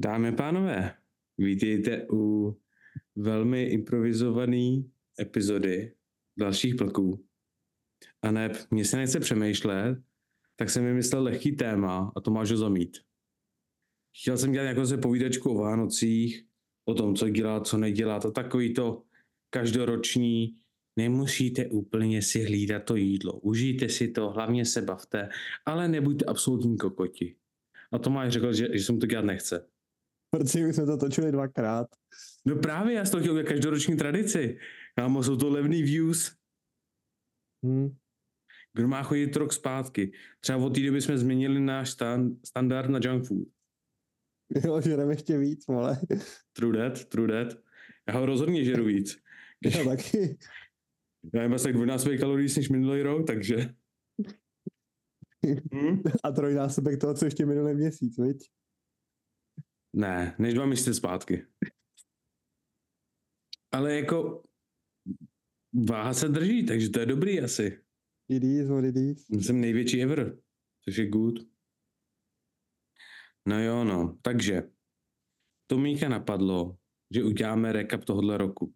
dámy a pánové, vítejte u velmi improvizované epizody dalších plků. A ne, mně se nechce přemýšlet, tak jsem vymyslel lehký téma a to máš zamít. Chtěl jsem dělat nějakou se povídačku o Vánocích, o tom, co dělá, co nedělá, to takový to každoroční, nemusíte úplně si hlídat to jídlo. Užijte si to, hlavně se bavte, ale nebuďte absolutní kokoti. A Tomáš řekl, že, že jsem to dělat nechce. Protože my jsme to točili dvakrát. No právě, já jsem to chtěl každoroční tradici. Kámo, jsou to levný views. Hmm. Kdo má chodit rok zpátky? Třeba od té doby jsme změnili náš stan, standard na junk food. Jo, žereme ještě víc, ale. True that, true that. Já ho rozhodně žeru víc. Já taky. Já mám asi tak dvojnásobek kalorií než minulý rok, takže... Hmm? A trojnásobek toho, co ještě minulý měsíc, viď? Ne, než dva měsíce zpátky. Ale jako váha se drží, takže to je dobrý asi. It is what it is. Jsem největší ever, což je good. No jo, no. Takže to Míka napadlo, že uděláme recap tohohle roku.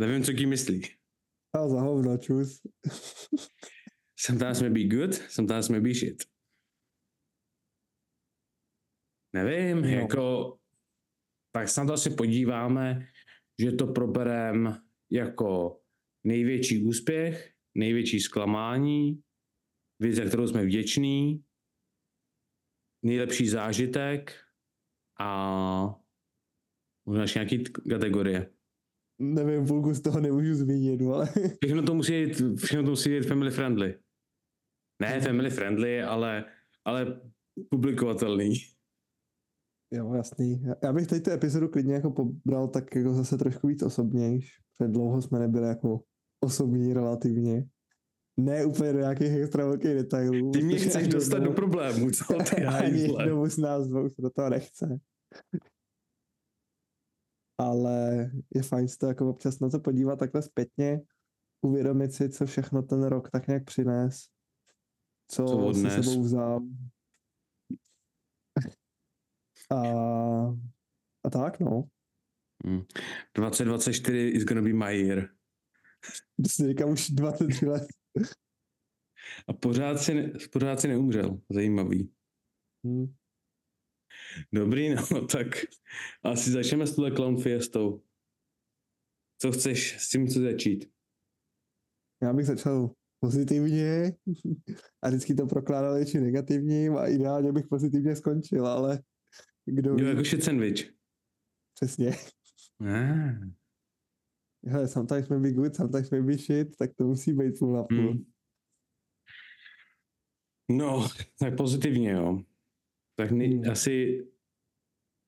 Nevím, co tím myslí. A za hovno, čus. Sometimes may be good, sometimes may be shit. Nevím, no. jako tak se na to asi podíváme, že to proberem jako největší úspěch, největší zklamání, věc, za kterou jsme vděční, nejlepší zážitek a možná ještě nějaký kategorie. Nevím, půlku z toho nemůžu zmínit, ale... Všechno to musí jít, všechno to musí jít family friendly. Ne family friendly, ale, ale publikovatelný. Jo, jasný. Já bych tady tu epizodu klidně jako pobral tak jako zase trošku víc osobnějš. Před dlouho jsme nebyli jako osobní relativně. Ne úplně do nějakých extra velkých detailů. Ty mě chceš dostat do problémů, co ty Ani jednomu z nás dvou se do toho nechce. Ale je fajn se to jako občas na to podívat takhle zpětně, uvědomit si, co všechno ten rok tak nějak přines, co, co si sebou vzal. A, a tak, no. Hmm. 2024 is gonna be my year. To si říkám už 23 let. A pořád si, ne, pořád si neumřel. Zajímavý. Hmm. Dobrý, no tak asi začneme s tuhle Clown Fiestou. Co chceš s tím co začít? Já bych začal pozitivně a vždycky to prokládal ještě negativním a ideálně bych pozitivně skončil, ale kdo Jo, jako shit sandwich. Přesně. Ah. Hele, sometimes may be good, sometimes may be shit, tak to musí být půl na půl. No, tak pozitivně, jo. Tak nej, hmm. asi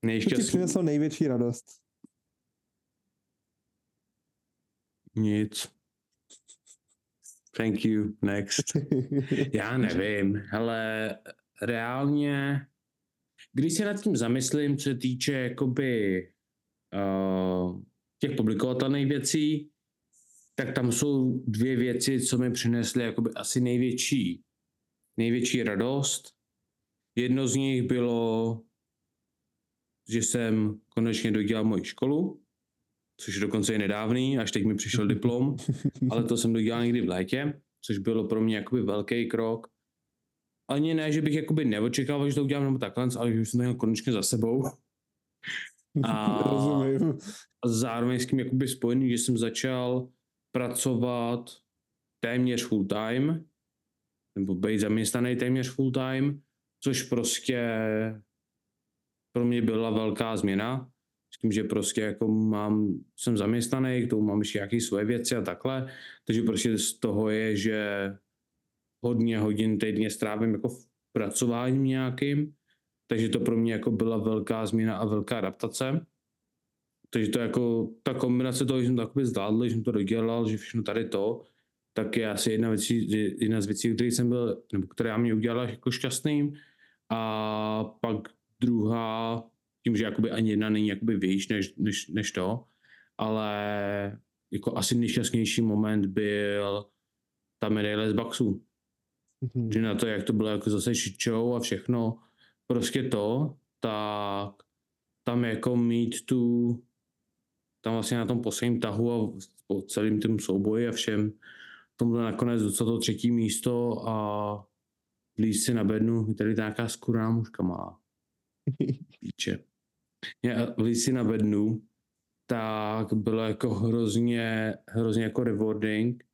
nejšťastnější. Co ti přineslo největší radost? Nic. Thank you, next. Já nevím, ale reálně, když se nad tím zamyslím, co se týče jakoby uh, těch publikovatelných věcí, tak tam jsou dvě věci, co mi přinesly jakoby asi největší, největší radost. Jedno z nich bylo, že jsem konečně dodělal moji školu, což je dokonce i nedávný, až teď mi přišel diplom, ale to jsem dodělal někdy v létě, což bylo pro mě jakoby velký krok. Ani ne, že bych jakoby neočekával, že to udělám nebo takhle, ale že už jsem to měl konečně za sebou. A, Rozumím. a zároveň s tím jakoby spojený, že jsem začal pracovat téměř full time, nebo být zaměstnaný téměř full time, což prostě pro mě byla velká změna. S tím, že prostě jako mám, jsem zaměstnaný, k tomu mám ještě nějaké svoje věci a takhle, takže prostě z toho je, že hodně hodin týdně strávím jako v pracováním nějakým, takže to pro mě jako byla velká změna a velká adaptace. Takže to jako, ta kombinace toho, že jsem to jakoby zvládl, že jsem to dodělal, že všechno tady to, tak je asi jedna, věcí, jedna z věcí, které jsem byl, nebo která mě udělala jako šťastným. A pak druhá, tím, že jakoby ani jedna není jakoby výš než, než, než to, ale jako asi nejšťastnější moment byl ta medaile z Baxu. Mhm. že na to, jak to bylo jako zase show a všechno, prostě to, tak tam jako mít tu, tam vlastně na tom posledním tahu a po celým tím souboji a všem, tom bylo nakonec docela to třetí místo a blíž si na bednu, je tady nějaká skurná mužka má. Píče. Já blíž si na bednu, tak bylo jako hrozně, hrozně jako rewarding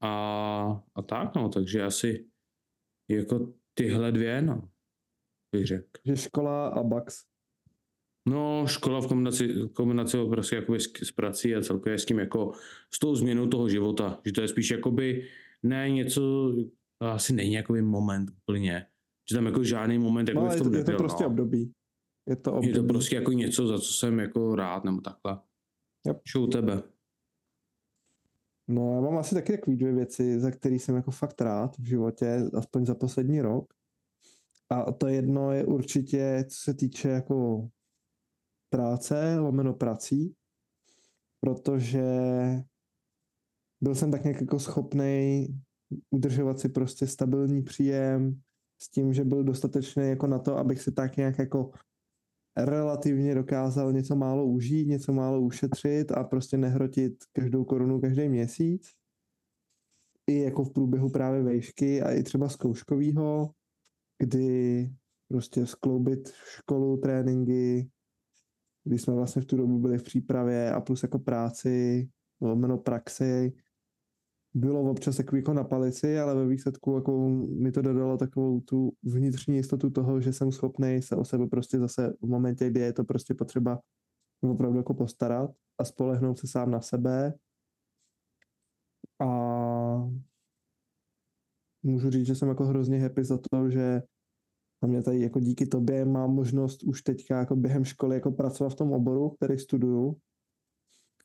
a, a tak no, takže asi jako tyhle dvě, no, bych řekl. Že škola a Bax. No, škola v kombinaci, kombinaci prostě jakoby s, s prací a celkově s tím jako s tou změnou toho života, že to je spíš jakoby ne něco, asi není jakoby moment úplně, že tam jako žádný moment jako No, v je tom to, je to nebyl, prostě no. období. Je to období. Je to prostě jako něco, za co jsem jako rád, nebo takhle. Yep. Čo u tebe? No, já mám asi taky takové dvě věci, za které jsem jako fakt rád v životě, aspoň za poslední rok. A to jedno je určitě, co se týče jako práce, lomeno prací, protože byl jsem tak nějak jako schopný udržovat si prostě stabilní příjem s tím, že byl dostatečný jako na to, abych si tak nějak jako relativně dokázal něco málo užít, něco málo ušetřit a prostě nehrotit každou korunu každý měsíc. I jako v průběhu právě vejšky a i třeba zkouškovýho, kdy prostě skloubit školu, tréninky, kdy jsme vlastně v tu dobu byli v přípravě a plus jako práci, lomeno praxi, bylo občas takový jako na palici, ale ve výsledku jako mi to dodalo takovou tu vnitřní jistotu toho, že jsem schopný se o sebe prostě zase v momentě, kdy je to prostě potřeba opravdu jako postarat a spolehnout se sám na sebe. A můžu říct, že jsem jako hrozně happy za to, že na mě tady jako díky tobě mám možnost už teďka jako během školy jako pracovat v tom oboru, který studuju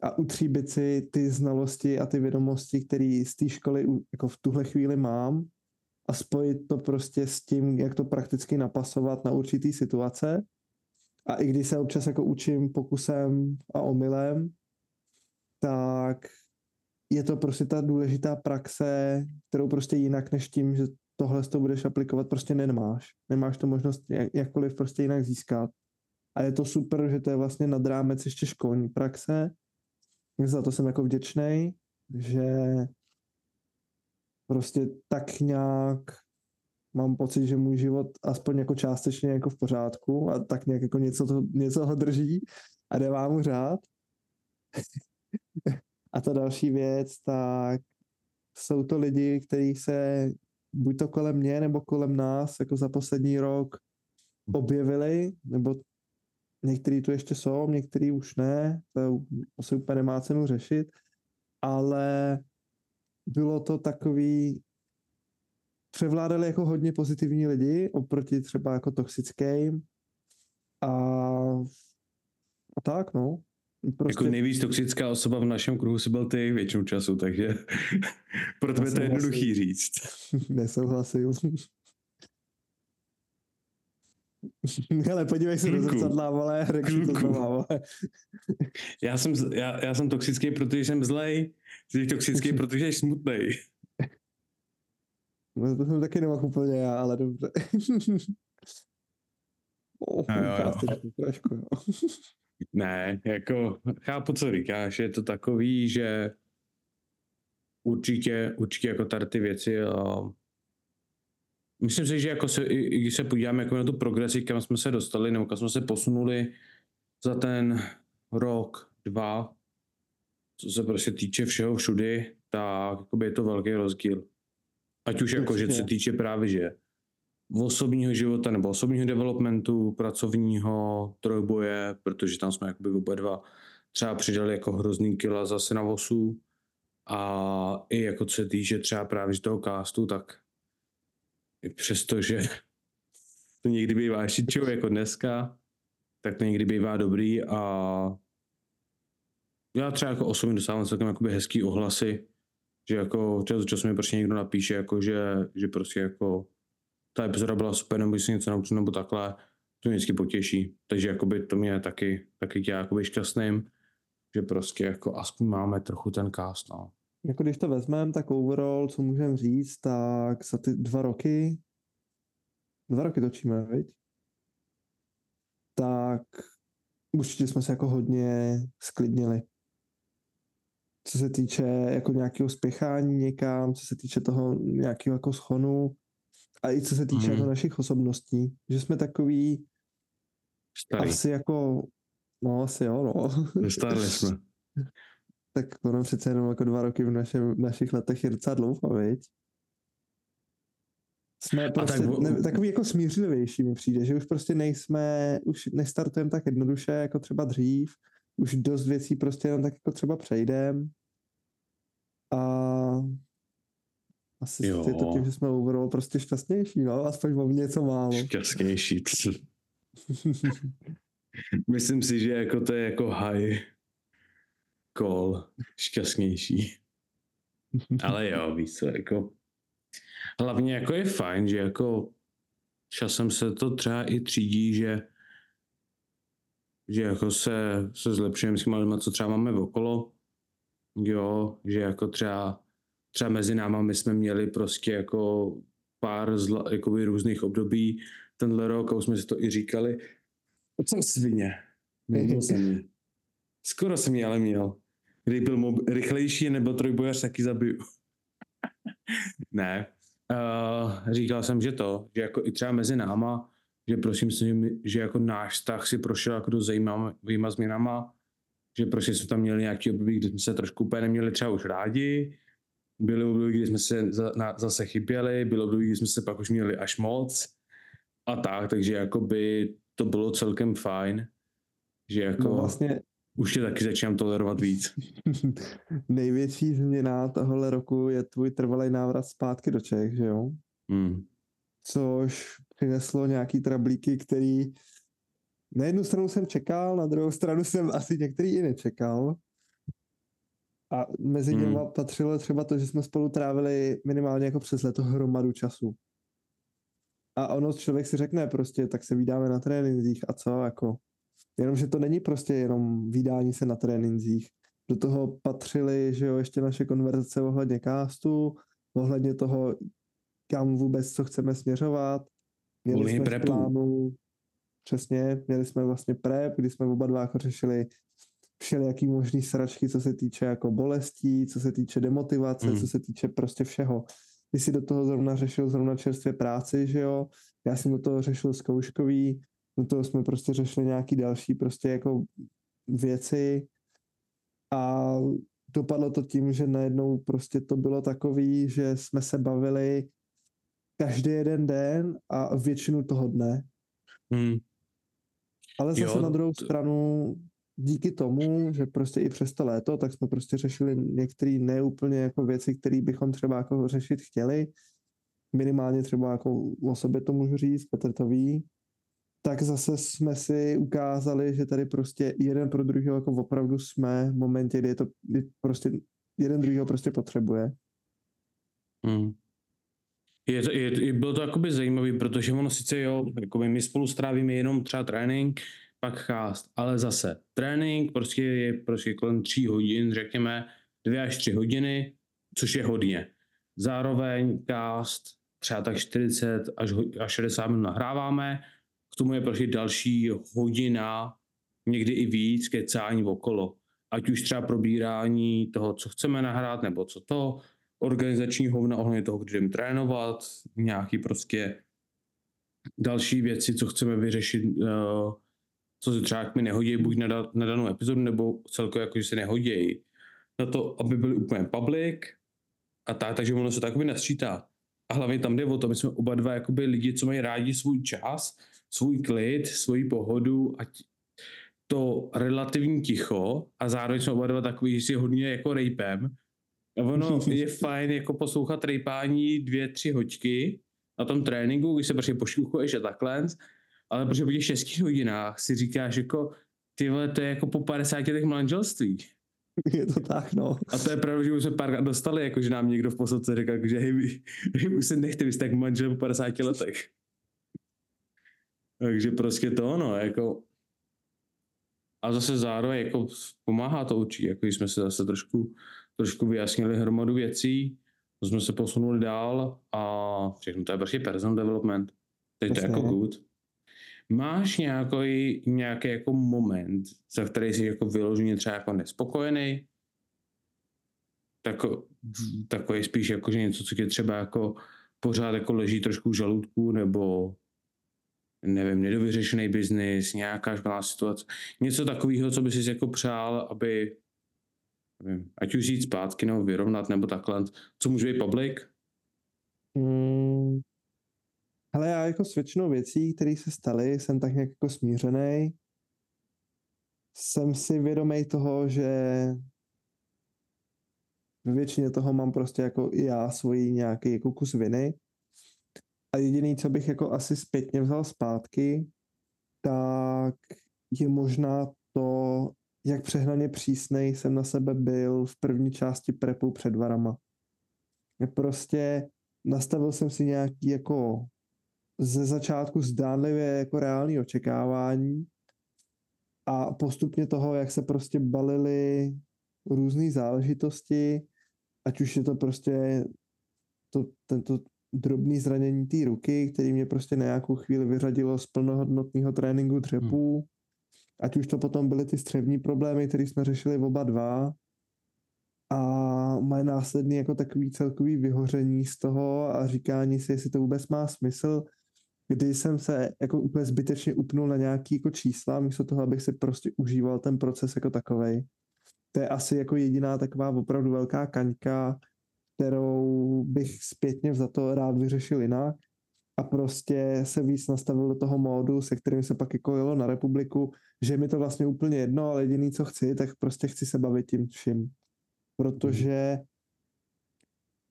a utříbit si ty znalosti a ty vědomosti, které z té školy jako v tuhle chvíli mám a spojit to prostě s tím, jak to prakticky napasovat na určitý situace. A i když se občas jako učím pokusem a omylem, tak je to prostě ta důležitá praxe, kterou prostě jinak než tím, že tohle to budeš aplikovat, prostě nemáš. Nemáš to možnost jak- jakkoliv prostě jinak získat. A je to super, že to je vlastně nad rámec ještě školní praxe. Za to jsem jako vděčný, že prostě tak nějak mám pocit, že můj život aspoň jako částečně jako v pořádku a tak nějak jako něco, to, něco ho drží a dává mu řád. a ta další věc, tak jsou to lidi, kteří se buď to kolem mě nebo kolem nás jako za poslední rok objevili, nebo některý tu ještě jsou, některý už ne, to asi úplně nemá cenu řešit, ale bylo to takový, převládali jako hodně pozitivní lidi oproti třeba jako toxickým a, a tak no. Prostě... Jako nejvíc toxická osoba v našem kruhu si byl ty většinu času, takže pro tebe to je jednoduchý říct. Nesouhlasím. Hele, podívej se do zrcadla, vole, řekl si to znova, vole. Já jsem, já, já jsem toxický, protože jsem zlej. Jsi toxický, protože jsi smutnej. No, to jsem taky nemohl úplně já, ale dobře. oh, Jo, jo, jo. trošku, jo. Ne, jako chápu, co říkáš. Je to takový, že určitě, určitě jako tady ty věci a myslím si, že jako se, i, i když se podíváme jako na tu progresi, kam jsme se dostali, nebo kam jsme se posunuli za ten rok, dva, co se prostě týče všeho všudy, tak jakoby je to velký rozdíl. Ať už jako, že se týče právě, že osobního života nebo osobního developmentu, pracovního trojboje, protože tam jsme jakoby oba dva třeba přidali jako hrozný kila zase na vosu a i jako co se týče třeba právě z toho castu, tak i přesto, že to někdy bývá šičo jako dneska, tak to někdy bývá dobrý a já třeba jako osobně dostávám celkem jakoby hezký ohlasy, že jako čas od času mi prostě někdo napíše, jako že, že prostě jako ta epizoda byla super, nebo si něco naučil, nebo takhle, to mě vždycky potěší. Takže jakoby to mě taky, taky dělá jakoby šťastným, že prostě jako aspoň máme trochu ten cast, no. Jako když to vezmeme, tak overall, co můžeme říct, tak za ty dva roky, dva roky točíme, viď? Tak určitě jsme se jako hodně sklidnili. Co se týče jako nějakého spěchání někam, co se týče toho nějakého jako schonu a i co se týče Mhm. jako našich osobností, že jsme takový Starý. asi jako, no asi jo, no. Starli jsme. tak ono přece jenom jako dva roky v, našem, v našich letech je docela dlouho, viď? Jsme prostě tak ne, takový jako smířlivější mi přijde, že už prostě nejsme, už nestartujeme tak jednoduše jako třeba dřív, už dost věcí prostě jenom tak jako třeba přejdem a asi Jo. je to tím, že jsme overall prostě šťastnější, no, aspoň o něco málo. Šťastnější. Myslím si, že jako to je jako high call, šťastnější. Ale jo, víš co, jako hlavně jako je fajn, že jako časem se to třeba i třídí, že že jako se, se zlepšujeme s těma co třeba máme okolo. Jo, že jako třeba, třeba mezi náma my jsme měli prostě jako pár zla, jakoby různých období tenhle rok a už jsme si to i říkali. Jsem svině. Nebyl jsem. Skoro jsem ji ale měl. Kdy byl mob- rychlejší nebo trojbojař, taky zabiju. ne. Uh, říkal jsem, že to, že jako i třeba mezi náma, že prosím si, že jako náš vztah si prošel jako dost zajímavýma změnama, že prostě jsme tam měli nějaký období, kdy jsme se trošku úplně neměli třeba už rádi, byly období, kdy jsme se za, na, zase chyběli, bylo období, kdy jsme se pak už měli až moc a tak, takže jakoby to bylo celkem fajn, že jako No vlastně už tě taky začínám tolerovat víc. největší změna tohohle roku je tvůj trvalý návrat zpátky do Čech, že jo? Hmm. což přineslo nějaký trablíky, který na jednu stranu jsem čekal, na druhou stranu jsem asi některý i nečekal. A mezi Hmm. něma patřilo třeba to, že jsme spolu trávili minimálně jako přes leto hromadu času. A ono člověk si řekne prostě, tak se vydáme na trénincích a co, jako. Jenomže to není prostě jenom vydání se na trénincích. Do toho patřily, že jo, ještě naše konverzace ohledně castu, ohledně toho, kam vůbec co chceme směřovat. Měli Ohledně jsme prepu. plánu, přesně, měli jsme vlastně prep, kdy jsme oba dva jako řešili všelijaký možný sračky, co se týče jako bolestí, co se týče demotivace, Mm. co se týče prostě všeho. Ty si do toho zrovna řešil zrovna čerstvě práci, že jo, já jsem do toho řešil zkouškový, do toho jsme prostě řešili nějaký další prostě jako věci a dopadlo to tím, že najednou prostě to bylo takový, že jsme se bavili každý jeden den a většinu toho dne. Hmm. Ale zase Jo, na druhou to- stranu díky tomu, že prostě i přes to léto, tak jsme prostě řešili některé neúplně jako věci, které bychom třeba jako řešit chtěli. Minimálně třeba jako o sobě to můžu říct, Petr to ví. Tak zase jsme si ukázali, že tady prostě jeden pro druhého jako opravdu jsme v momentě, kdy je to kdy prostě jeden druhýho prostě potřebuje. Hmm. Je to, je, je, bylo to jakoby zajímavý, protože ono sice jo, jakoby my spolu strávíme jenom třeba trénink, pak chást, ale zase trénink prostě je prostě kolem tří hodin, řekněme dvě až tři hodiny, což je hodně. Zároveň cast třeba tak 40 až, až 60 minut nahráváme, k tomu je prostě další hodina, někdy i víc, kecání okolo. Ať už třeba probírání toho, co chceme nahrát, nebo co to, organizační hovna ohledně toho, kdy jdeme trénovat, nějaký prostě další věci, co chceme vyřešit, uh, co se třeba mi nehodí buď na, na danou epizodu, nebo celkově jako, že se nehodí na to, aby byly úplně public a tak, takže ono se to jakoby nasčítá. A hlavně tam jde o to, my jsme oba dva jakoby lidi, co mají rádi svůj čas, svůj klid, svoji pohodu a t- to relativní ticho a zároveň jsme oba dva takový, že si hodně jako rejpem. A ono je fajn jako poslouchat rejpání dvě, tři hoďky na tom tréninku, když se prostě pošluchuješ a takhle, ale protože po těch šesti hodinách si říkáš jako, ty vole, to je jako po 50 letech manželství. je to tak, no. A to je pravda, že už jsme párkrát dostali, jako že nám někdo v posledce řekl, že hej, vy už se nechte, vy jste tak manžel po 50 letech. Takže prostě to ono, jako a zase zároveň jako pomáhá to učí, jako jsme se zase trošku trošku vyjasnili hromadu věcí, jsme se posunuli dál a všechno to je prostě personal development. Teď to je jako good. Máš nějaký, nějaký jako moment, za který jsi jako vyloženě třeba jako nespokojený? Tako, takový spíš jako, že něco, co tě třeba jako pořád jako leží trošku v žaludku, nebo nevím, nedovyřešený biznis, nějaká špatná situace, něco takového, co by si jako přál, aby nevím, ať už jít zpátky, nebo vyrovnat, nebo takhle, co může být public? Hmm. Ale já jako s většinou věcí, které se staly, jsem tak nějak jako smířený. Jsem si vědomý toho, že ve většině toho mám prostě jako i já svoji nějaký jako kus viny. A jediný, co bych jako asi zpětně vzal zpátky, tak je možná to, jak přehnaně přísnej jsem na sebe byl v první části prepu před varama. Prostě nastavil jsem si nějaký jako ze začátku zdánlivě jako reální očekávání a postupně toho, jak se prostě balily různé záležitosti, ať už je to prostě to, tento drobný zranění té ruky, který mě prostě na nějakou chvíli vyřadilo z plnohodnotného tréninku dřepů, hmm. ať už to potom byly ty střevní problémy, které jsme řešili oba dva, a moje následný jako takový celkový vyhoření z toho a říkání si, jestli to vůbec má smysl, kdy jsem se jako úplně zbytečně upnul na nějaký jako čísla, místo toho, abych si prostě užíval ten proces jako takovej. To je asi jako jediná taková opravdu velká kaňka, kterou bych zpětně za to rád vyřešil jinak. A prostě se víc nastavil do toho módu, se kterým se pak jako jelo na republiku, že mi to vlastně úplně jedno, ale jediný, co chci, tak prostě chci se bavit tím vším. Protože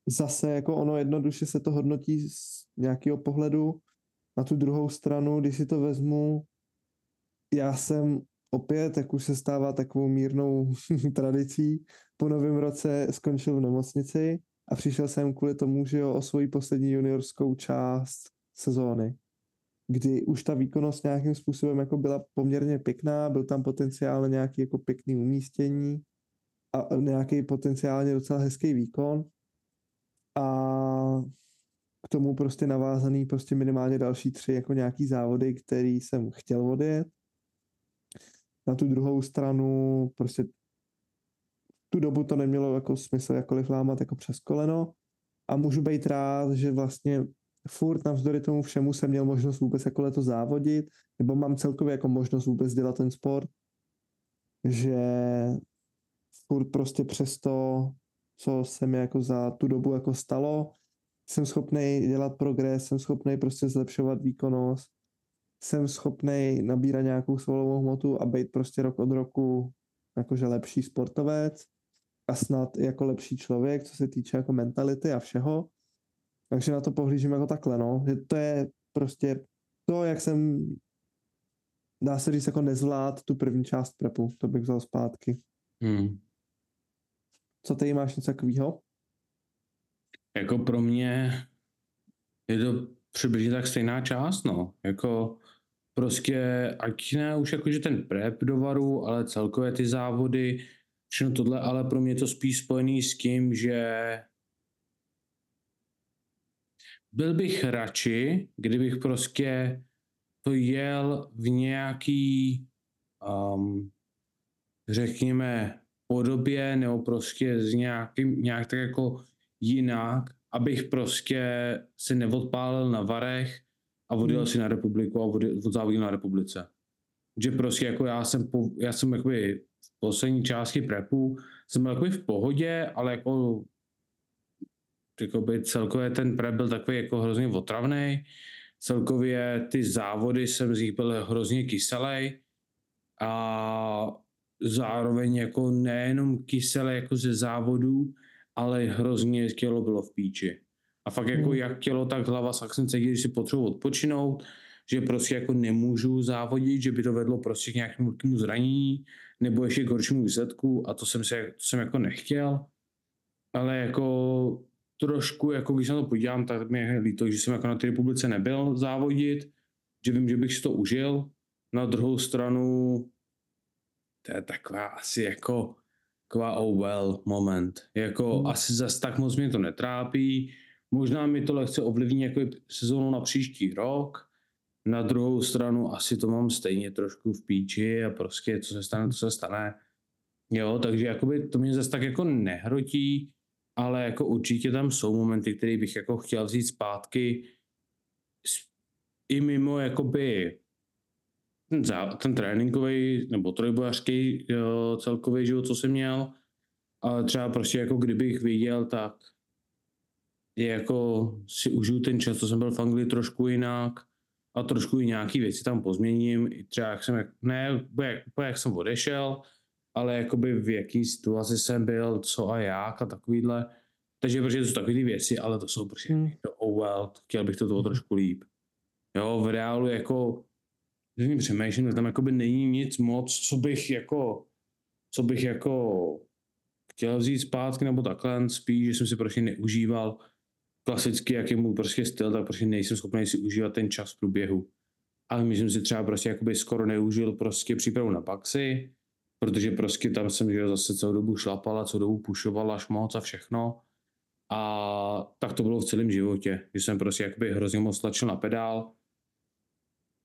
zase jako ono jednoduše se to hodnotí z nějakého pohledu, na tu druhou stranu, když si to vezmu, já jsem opět, jak už se stává takovou mírnou tradicí, po novém roce skončil v nemocnici a přišel jsem kvůli tomu, že jo, o svoji poslední juniorskou část sezóny, kdy už ta výkonnost nějakým způsobem jako byla poměrně pěkná, byl tam potenciálně nějaký jako pěkný umístění a nějaký potenciálně docela hezký výkon a k tomu prostě navázaný prostě minimálně další tři jako nějaký závody, který jsem chtěl odjet. Na tu druhou stranu prostě tu dobu to nemělo jako smysl jakkoliv lámat jako přes koleno. A můžu být rád, že vlastně furt navzdory tomu všemu jsem měl možnost vůbec jako leto závodit, nebo mám celkově jako možnost vůbec dělat ten sport, že furt prostě přes to, co se mi jako za tu dobu jako stalo, jsem schopný dělat progres, jsem schopný prostě zlepšovat výkonnost, jsem schopný nabírat nějakou svalovou hmotu a být prostě rok od roku jakože lepší sportovec a snad jako lepší člověk, co se týče jako mentality a všeho. Takže na to pohlížím jako takhle, no. Že to je prostě to, jak jsem dá se říct jako nezvlád tu první část prepu, to bych vzal zpátky. Hmm. Co tady máš něco takového? Jako pro mě je to přibližně tak stejná část, no. Jako prostě, ať ne už jakože ten prep do varu, ale celkově ty závody, všechno tohle, ale pro mě je to spíš spojený s tím, že byl bych radši, kdybych prostě to jel v nějaký, um, řekněme, podobě nebo prostě z nějakým, nějak tak jako jinak, abych prostě si neodpálil na varech a odjel hmm. si na republiku a odzávodil na republice. Že prostě jako já jsem, po, já jsem jakoby poslední části prepu jsem byl v pohodě, ale jako jakoby celkově ten prep byl takový jako hrozně otravný. Celkově ty závody jsem z nich byl hrozně kyselý a zároveň jako nejenom kyselý jako ze závodů, ale hrozně tělo bylo v píči. A fakt jako hmm. jak tělo, tak hlava, tak jsem cítil, když si potřebuji odpočinout, že prostě jako nemůžu závodit, že by to vedlo prostě k nějakému zranění nebo ještě k horšímu výsledku a to jsem, se, to jsem jako nechtěl. Ale jako trošku, jako když se to podívám, tak mi je líto, že jsem jako na té republice nebyl závodit, že vím, že bych si to užil. Na druhou stranu, to je taková asi jako taková oh well moment. Jako Hmm. asi zas tak moc mě to netrápí. Možná mi to lehce ovlivní jako sezónu na příští rok. Na druhou stranu asi to mám stejně trošku v píči a prostě co se stane, to se stane. Jo, takže jakoby to mě zase tak jako nehrotí, ale jako určitě tam jsou momenty, které bych jako chtěl vzít zpátky i mimo jakoby ten, zá, ten tréninkový nebo trojbojařský celkový život, co jsem měl, ale třeba prostě jako kdybych viděl, tak je jako si užiju ten čas, co jsem byl v Anglii trošku jinak a trošku i nějaký věci tam pozměním, i třeba jak jsem, ne jak, úplně jak jsem odešel, ale jakoby v jaký situaci jsem byl, co a jak a takovýhle. Takže protože to jsou takové ty věci, ale to jsou prostě Hmm. to oh well, chtěl bych to toho Mhm. trošku líp. Jo, v reálu jako, když mi přemýšlím, tak tam jakoby není nic moc, co bych jako, co bych jako chtěl vzít zpátky nebo takhle, spíš, že jsem si prostě neužíval klasicky, jak je prostě styl, tak prostě nejsem schopný si užívat ten čas v průběhu. Ale myslím si třeba prostě jakoby skoro neužil prostě přípravu na Paxi, protože prostě tam jsem že zase celou dobu šlapal a celou dobu pušoval až moc a všechno. A tak to bylo v celém životě, že jsem prostě jakoby hrozně moc tlačil na pedál.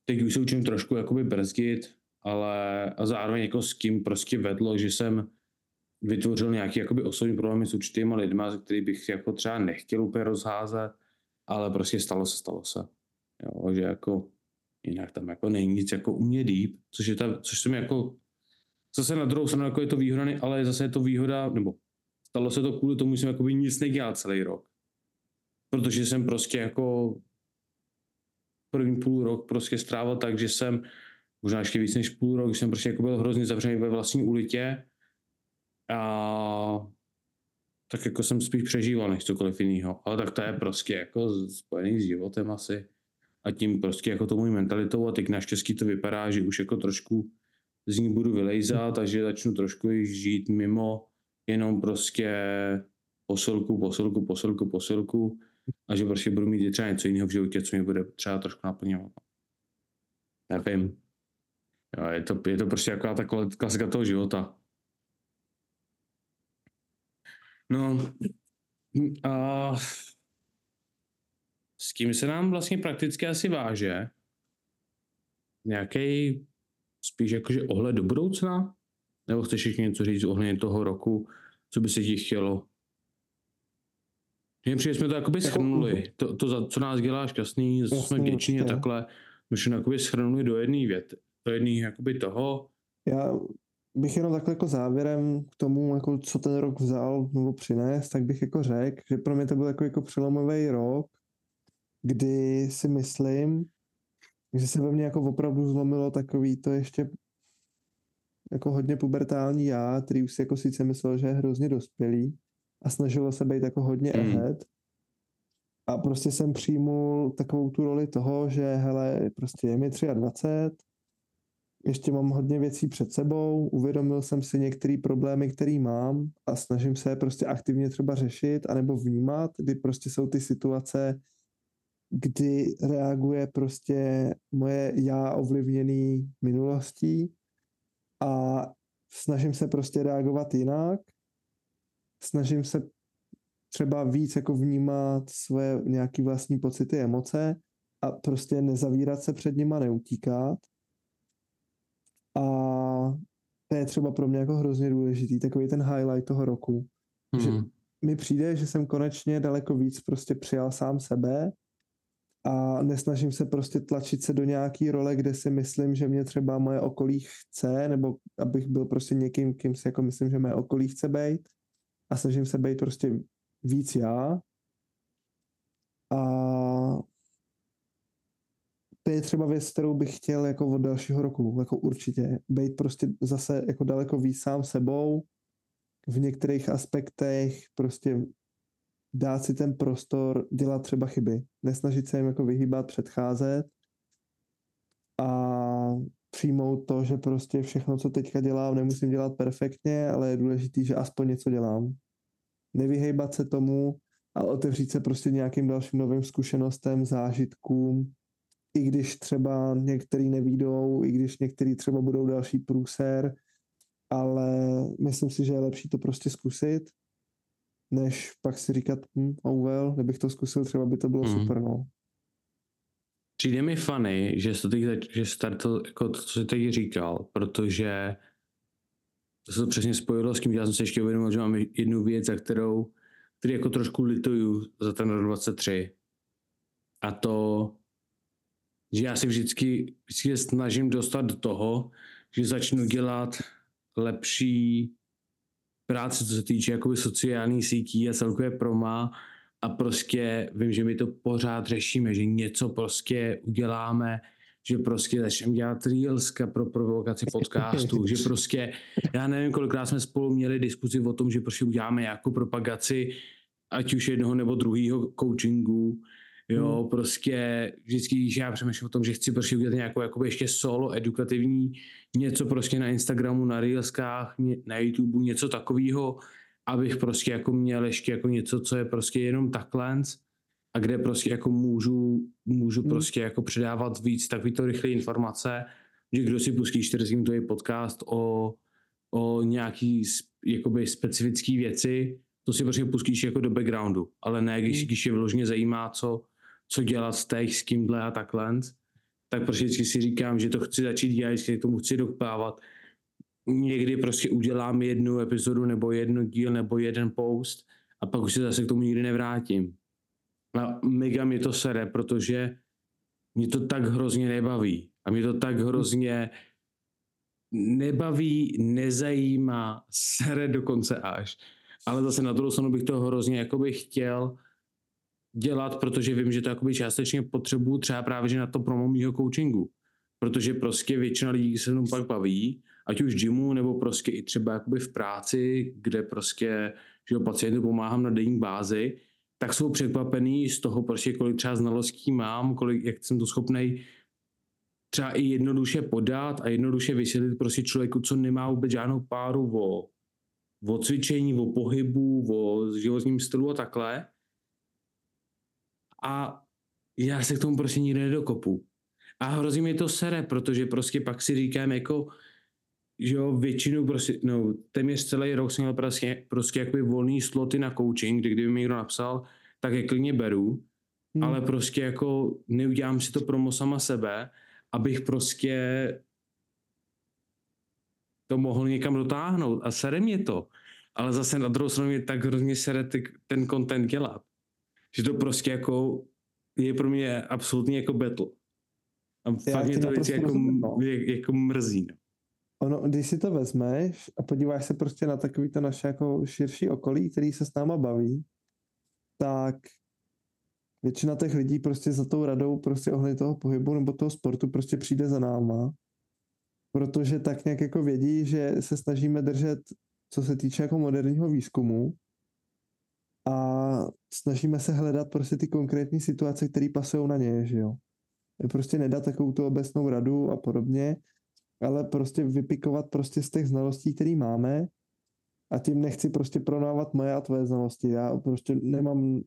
Teď už se učím trošku jakoby brzdit, ale a zároveň jako s kým prostě vedlo, že jsem vytvořil nějaký jakoby osobní problémy s určitýma lidma, ze kterých bych jako třeba nechtěl úplně rozházet, ale prostě stalo se, stalo se. Jo, že jako jinak tam jako není nic jako u mě líp, což je ta, což jsem jako zase na druhou stranu jako je to výhoda, ale zase je to výhoda, nebo stalo se to kvůli tomu, že jsem jakoby nic nedělal celý rok. Protože jsem prostě jako první půl rok prostě strávil tak, že jsem možná ještě víc než půl rok, jsem prostě jako byl hrozně zavřený ve vlastní ulitě a tak jako jsem spíš přežíval než cokoliv jiného. Ale tak to je prostě jako spojený s životem asi a tím prostě jako tou mojí mentalitou a teď naštěstí to vypadá, že už jako trošku z ní budu vylejzat, takže začnu trošku již žít mimo jenom prostě posilku, posilku, posilku, posilku a že prostě budu mít třeba něco jiného v životě, co mě bude třeba trošku naplňovat. Nevím. Jo, je, to, je to prostě jako ta klasika toho života. No a s kým se nám vlastně prakticky asi váže nějaký spíš jakože ohled do budoucna? Nebo chceš ještě něco říct ohledně toho roku, co by se ti chtělo? Mně přijde, jsme to jakoby Jako- schrnuli. To, to, za co nás dělá šťastný, za co jsme vděční a takhle. My jsme jakoby schrnuli do jedné věty. Do jedné jakoby toho. Já bych jenom takhle jako závěrem k tomu, jako co ten rok vzal nebo přines, tak bych jako řekl, že pro mě to byl jako, jako přelomový rok, kdy si myslím, že se ve mně jako opravdu zlomilo takový to ještě jako hodně pubertální já, který už si jako sice myslel, že je hrozně dospělý a snažilo se být jako hodně Hmm. ahead. A prostě jsem přijmul takovou tu roli toho, že hele, prostě je mi 23, ještě mám hodně věcí před sebou, uvědomil jsem si některé problémy, které mám a snažím se je prostě aktivně třeba řešit anebo vnímat, kdy prostě jsou ty situace, kdy reaguje prostě moje já ovlivněný minulostí a snažím se prostě reagovat jinak, snažím se třeba víc jako vnímat svoje nějaký vlastní pocity, emoce a prostě nezavírat se před nima, neutíkat. A to je třeba pro mě jako hrozně důležitý, takový ten highlight toho roku. Že- Hmm. Mi přijde, že jsem konečně daleko víc prostě přijal sám sebe a nesnažím se prostě tlačit se do nějaký role, kde si myslím, že mě třeba moje okolí chce, nebo abych byl prostě někým, kým si jako myslím, že moje okolí chce být a snažím se být prostě víc já. A to je třeba věc, kterou bych chtěl jako od dalšího roku, jako určitě. Být prostě zase jako daleko víc sám sebou, v některých aspektech prostě dát si ten prostor, dělat třeba chyby. Nesnažit se jim jako vyhýbat, předcházet a přijmout to, že prostě všechno, co teďka dělám, nemusím dělat perfektně, ale je důležitý, že aspoň něco dělám. Nevyhejbat se tomu a otevřít se prostě nějakým dalším novým zkušenostem, zážitkům, i když třeba některý nevídou, i když některý třeba budou další průser, ale myslím si, že je lepší to prostě zkusit, než pak si říkat, hm, oh well, kdybych to zkusil, třeba by to bylo mm. super, no. Přijde mi funny, že jsi to teď, že startil, jako to, co jsi teď říkal, protože to se to přesně spojilo s tím, že já jsem se ještě uvědomil, že mám jednu věc, za kterou, který jako trošku lituju za ten rok 23. A to, že já si vždycky, vždycky snažím dostat do toho, že začnu dělat lepší práci, co se týče jakoby sociálních sítí a celkově proma. A prostě vím, že my to pořád řešíme, že něco prostě uděláme, že prostě začneme dělat reelska pro provokaci podcastu, že prostě, já nevím, kolikrát jsme spolu měli diskuzi o tom, že prostě uděláme nějakou propagaci, ať už jednoho nebo druhého coachingu, Jo, hmm. prostě vždycky, když já přemýšlím o tom, že chci prostě udělat nějakou jakoby ještě solo edukativní, něco prostě na Instagramu, na Reelskách, na YouTube, něco takového, abych prostě jako měl ještě jako něco, co je prostě jenom takhle a kde prostě jako můžu, můžu hmm. prostě jako předávat víc takovýto rychlé informace, že kdo si pustí 40 je podcast o, o nějaký jakoby specifický věci, to si prostě pustíš jako do backgroundu, ale ne, když, hmm. když je vložně zajímá, co, co dělat s těch, s kýmhle a takhle, tak prostě vždycky si říkám, že to chci začít dělat, že k tomu chci dokpávat. Někdy prostě udělám jednu epizodu nebo jednu díl nebo jeden post a pak už se zase k tomu nikdy nevrátím. A mega mi to sere, protože mě to tak hrozně nebaví. A mě to tak hrozně nebaví, nezajímá, sere dokonce až. Ale zase na druhou stranu bych to hrozně jakoby chtěl dělat, protože vím, že to jakoby částečně potřebuju třeba právě že na to promo mýho coachingu. Protože prostě většina lidí se mnou pak baví, ať už gymu, nebo prostě i třeba jakoby v práci, kde prostě že pacientu pomáhám na denní bázi, tak jsou překvapený z toho prostě, kolik třeba znalostí mám, kolik, jak jsem to schopný třeba i jednoduše podat a jednoduše vysvětlit prostě člověku, co nemá vůbec žádnou páru o, o cvičení, o pohybu, o životním stylu a takhle a já se k tomu prostě nikdy nedokopu. A hrozí mi to sere, protože prostě pak si říkám jako, že jo, většinu prostě, no, téměř celý rok jsem měl prostě, prostě jakoby volný sloty na coaching, kdy kdyby mi někdo napsal, tak je klidně beru, hmm. ale prostě jako neudělám si to promo sama sebe, abych prostě to mohl někam dotáhnout a sere mě to. Ale zase na druhou stranu mě tak hrozně sere ten content dělat že to prostě jako je pro mě absolutně jako battle. A Já fakt mě to věc jako, no. jako mrzí. No. Ono, když si to vezmeš a podíváš se prostě na takový to naše jako širší okolí, který se s náma baví, tak většina těch lidí prostě za tou radou prostě ohledně toho pohybu nebo toho sportu prostě přijde za náma, protože tak nějak jako vědí, že se snažíme držet, co se týče jako moderního výzkumu, a snažíme se hledat prostě ty konkrétní situace, které pasují na ně, že jo. Prostě nedat takovou tu obecnou radu a podobně, ale prostě vypikovat prostě z těch znalostí, které máme a tím nechci prostě pronávat moje a tvoje znalosti. Já prostě nemám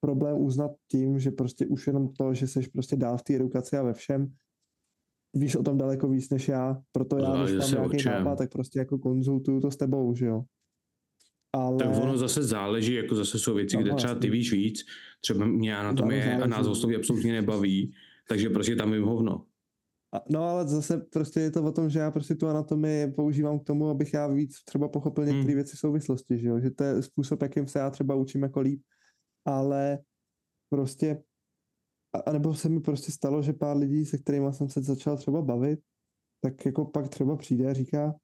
problém uznat tím, že prostě už jenom to, že seš prostě dál v té edukaci a ve všem, víš o tom daleko víc než já, proto já, když mám nějaký nápad, tak prostě jako konzultuju to s tebou, že jo. Ale... Tak ono zase záleží, jako zase jsou věci, no, kde třeba ty víš víc, třeba mě anatomie a nás oslovy absolutně nebaví, takže prostě tam jim hovno. No ale zase prostě je to o tom, že já prostě tu anatomii používám k tomu, abych já víc třeba pochopil některé hmm. věci v souvislosti, že jo? že to je způsob, jakým se já třeba učím jako líp, ale prostě a nebo se mi prostě stalo, že pár lidí, se kterými jsem se začal třeba bavit, tak jako pak třeba přijde a říká,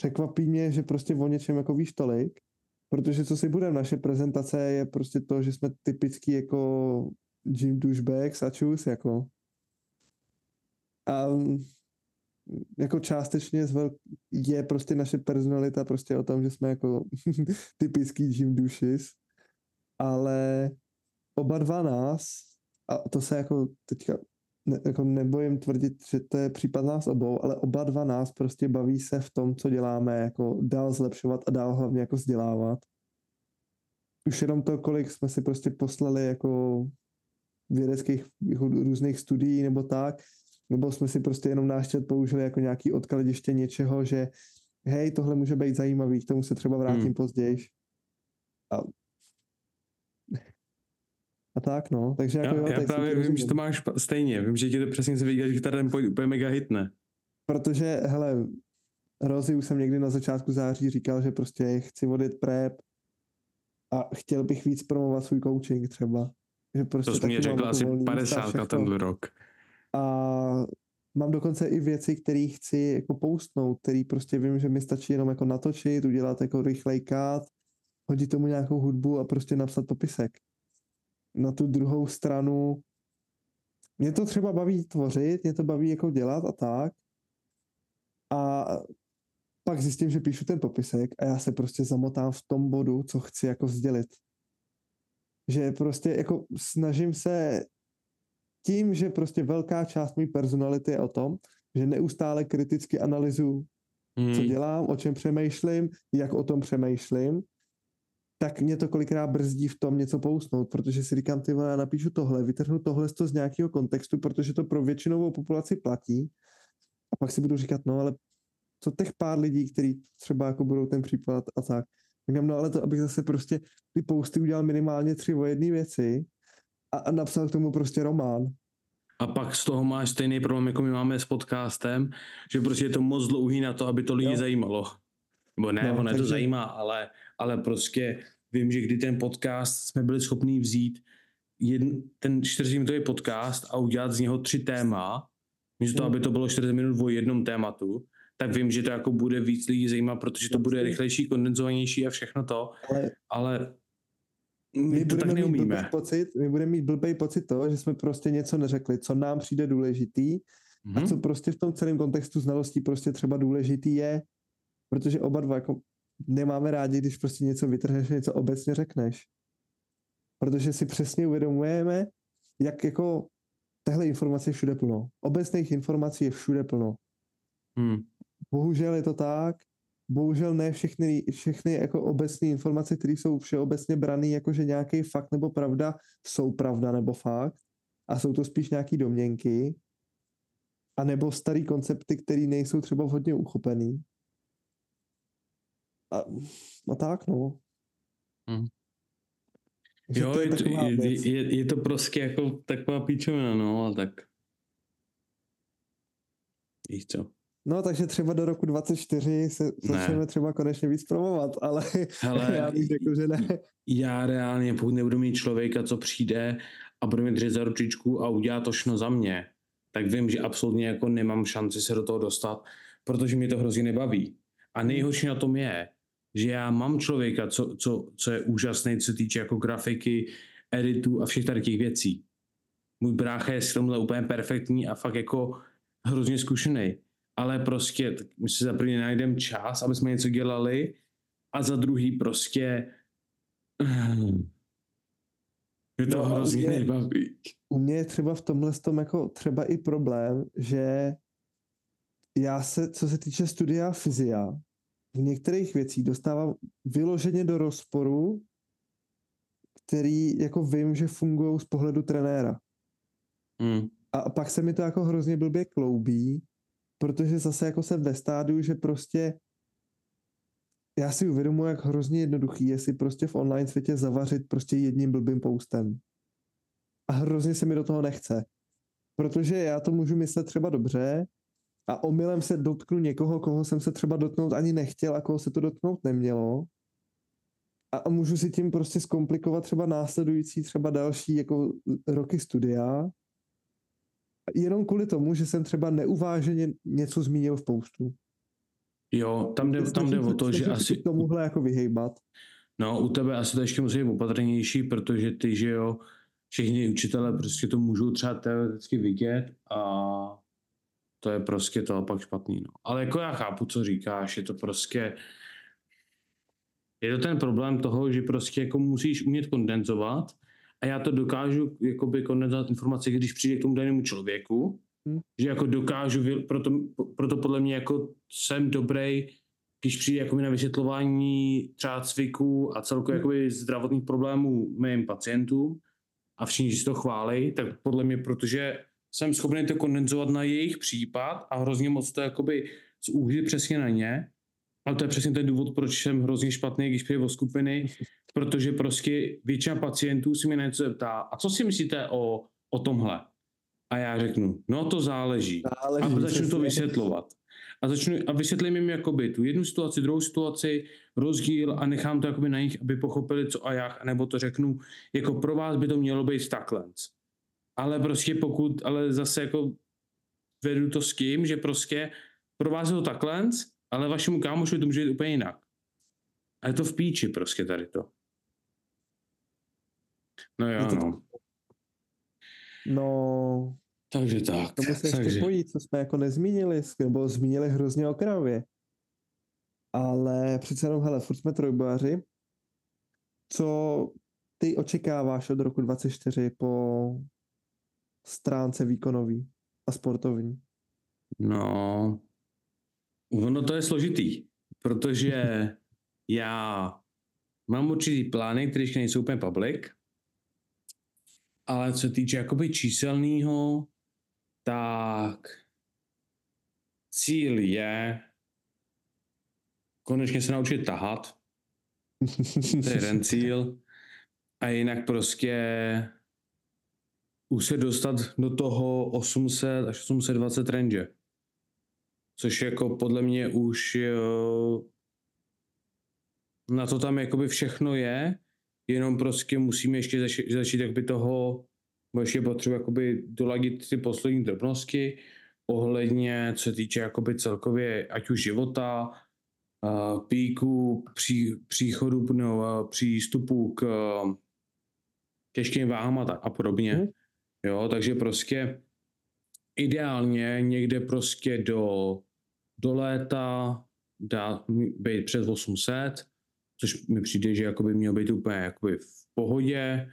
překvapí mě, že prostě o něčem jako víš tolik, protože co si bude naše prezentace je prostě to, že jsme typický jako Jim douchebags a čus, jako. A jako částečně je prostě naše personalita prostě o tom, že jsme jako typický Jim douches, ale oba dva nás, a to se jako teďka ne, jako nebojím tvrdit, že to je případ nás obou, ale oba dva nás prostě baví se v tom, co děláme, jako dál zlepšovat a dál hlavně jako vzdělávat. Už jenom to, kolik jsme si prostě poslali jako vědeckých jako různých studií nebo tak, nebo jsme si prostě jenom náš použili jako nějaký odkladiště něčeho, že hej, tohle může být zajímavý, k tomu se třeba vrátím Hmm. později. A, a tak no, takže jako Já, jo, já právě vím, že to máš stejně. Vím, že ti to přesně se viděl, že ten pojď úplně mega hitne. Protože, hele, Rozi už jsem někdy na začátku září říkal, že prostě chci odjet prep a chtěl bych víc promovat svůj coaching třeba. Že prostě To jsi mě řekl jako asi volný místa a 50 všechno. tenhle rok. A mám dokonce i věci, které chci jako postnout, který prostě vím, že mi stačí jenom jako natočit, udělat jako rychlej cut, hodit tomu nějakou hudbu a prostě napsat popisek. Na tu druhou stranu mě to třeba baví tvořit, mě to baví jako dělat a tak. A pak zjistím, že píšu ten popisek a já se prostě zamotám v tom bodu, co chci jako sdělit. Že prostě jako snažím se tím, že prostě velká část mé personality je o tom, že neustále kriticky analyzuju, co Hmm. dělám, o čem přemýšlím, jak o tom přemýšlím, tak mě to kolikrát brzdí v tom něco pousnout, protože si říkám, ty vole, já napíšu tohle, vytrhnu tohle z toho z nějakého kontextu, protože to pro většinovou populaci platí a pak si budu říkat, no ale co těch pár lidí, kteří třeba jako budou ten případ a tak. Říkám, no ale to, abych zase prostě ty posty udělal minimálně tři o jedné věci a, a napsal k tomu prostě román. A pak z toho máš stejný problém, jako my máme s podcastem, že prostě je to moc dlouhý na to, aby to lidi Jo. zajímalo. Nebo ne, No, ono je to takže- zajímá, ale, ale prostě vím, že kdy ten podcast jsme byli schopní vzít jedn, ten 40-minutový podcast a udělat z něho tři téma, místo toho, Hmm. aby to bylo 40 minut o jednom tématu, tak vím, že to jako bude víc lidí zajímat, protože to bude rychlejší, kondenzovanější a všechno to, Ale ale my, my to tak budeme mít blbý neumíme. pocit, my budeme mít blbý pocit toho, že jsme prostě něco neřekli, co nám přijde důležitý a Mhm. co prostě v tom celém kontextu znalostí prostě třeba důležitý je, protože oba dva jako nemáme rádi, když prostě něco vytrhneš, něco obecně řekneš. Protože si přesně uvědomujeme, jak jako téhle informace je všude plno. Obecných informací je všude plno. Hmm. Bohužel je to tak, bohužel ne všechny, všechny jako obecné informace, které jsou všeobecně brané jako že nějaký fakt nebo pravda, jsou pravda nebo fakt a jsou to spíš nějaký domněnky a nebo starý koncepty, které nejsou třeba vhodně uchopený. A, a tak, no. Mhm. Že Jo, to je, je, věc. je, je to prostě jako taková píčovina, no, ale tak. Víš co? No, takže třeba do roku 24 se začneme třeba konečně víc promovat, ale Hele, já bych řekl, že ne. já reálně, pokud nebudu mít člověka, co přijde a bude mi držet za ručičku a udělá to všechno za mě, tak vím, že absolutně jako nemám šanci se do toho dostat, protože mě to hrozně nebaví. A nejhorší na tom je, že já mám člověka, co, co, co je úžasný, co se týče jako grafiky, editu a všech tady těch věcí. Můj brácha je s tomhle úplně perfektní a fakt jako hrozně zkušený. Ale prostě my si za první najdeme čas, aby jsme něco dělali a za druhý prostě mě to No, hrozně je- nebaví. u mě je třeba v tomhle tom jako třeba i problém, že já se, co se týče studia fyzia, v některých věcí dostávám vyloženě do rozporu, který jako vím, že fungují z pohledu trenéra. Hmm. A pak se mi to jako hrozně blbě kloubí, protože zase jako jsem ve stádiu, že prostě já si uvědomuji, jak hrozně jednoduchý je si prostě v online světě zavařit prostě jedním blbým postem. A hrozně se mi do toho nechce. Protože já to můžu myslet třeba dobře a omylem se dotknu někoho, koho jsem se třeba dotknout ani nechtěl a koho se to dotknout nemělo. A, a můžu si tím prostě zkomplikovat třeba následující, třeba další jako roky studia, jenom kvůli tomu, že jsem třeba neuváženě něco zmínil v postu. Jo, tam jde, tam jde o to, že asi, tomuhle jako vyhejbat. no u tebe asi to ještě musí být opatrnější, protože ty, že jo, všichni učitelé prostě to můžou třeba teoreticky vidět a to je prostě to pak špatný, no. Ale jako já chápu, co říkáš, je to prostě, je to ten problém toho, že prostě jako musíš umět kondenzovat a já to dokážu jakoby kondenzovat informace, když přijde k tomu danému člověku, Hmm. že jako dokážu, proto, proto podle mě jako jsem dobrý, když přijde jako na vysvětlování třeba cviku a celkově Hmm. jakoby zdravotních problémů mým pacientům a všichni si to chválí, tak podle mě, protože jsem schopný to kondenzovat na jejich případ a hrozně moc to jakoby zúžit přesně na ně, ale to je přesně ten důvod, proč jsem hrozně špatný, když přijde o skupiny, protože prostě většina pacientů si mě něco zeptá, a co si myslíte o, o tomhle? A já řeknu, no to záleží. záleží a začnu to vysvětlovat. A začnu a vysvětlím jim jakoby tu jednu situaci, druhou situaci, rozdíl a nechám to jakoby na nich, aby pochopili co a jak, nebo to řeknu, jako pro vás by to mělo být takhle. Ale prostě pokud, ale zase jako vedu to s tím, že prostě pro vás je to takhle, ale vašemu kámošovi to může být úplně jinak. A je to v píči prostě tady to. No jo, to... no. No, takže tak. Tomu se takže... ještě pojí, co jsme jako nezmínili, nebo zmínili hrozně okrajově. Ale přece jenom, hele, furt jsme trojbojaři. Co ty očekáváš od roku 24 po stránce výkonový a sportovní? No, ono to je složitý, protože já mám určitý plány, které nejsou úplně public, ale co se týče jakoby číselného, tak cíl je konečně se naučit tahat. To je jeden cíl. A jinak prostě už se dostat do toho 800 až 820 range. Což jako podle mě už jo, na to tam jakoby všechno je, jenom prostě musíme ještě začít, začít jakby toho, ještě potřebuji jakoby doladit ty poslední drobnosti ohledně, co se týče jakoby celkově ať už života, uh, píku, pří, příchodu, no, přístupu k těžkým váhám a, tak, a podobně. Mm. Jo, takže prostě ideálně někde prostě do, do léta dá být přes 800, což mi přijde, že jakoby mělo být úplně jakoby v pohodě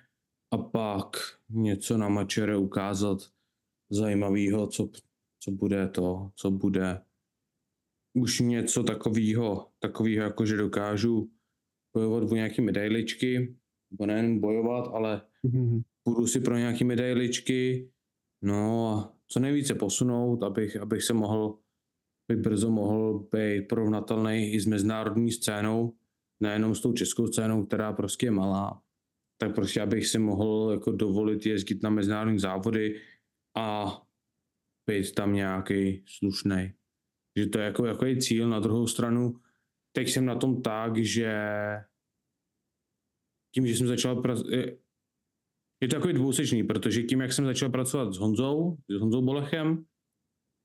a pak něco na mačere ukázat zajímavého, co, co bude to, co bude už něco takového, takového jako, že dokážu bojovat o nějaké medailičky, nebo nejen bojovat, ale mm-hmm. Budu si pro nějaké medailičky, no a co nejvíce posunout, abych, abych se mohl, bych brzo mohl být porovnatelný i s mezinárodní scénou, nejenom s tou českou scénou, která prostě je malá, tak prostě abych si mohl jako dovolit jezdit na mezinárodní závody a být tam nějaký slušný. Že to je jako, jako je cíl. Na druhou stranu, teď jsem na tom tak, že tím, že jsem začal je, to takový dvousečný, protože tím, jak jsem začal pracovat s Honzou, s Honzou Bolechem,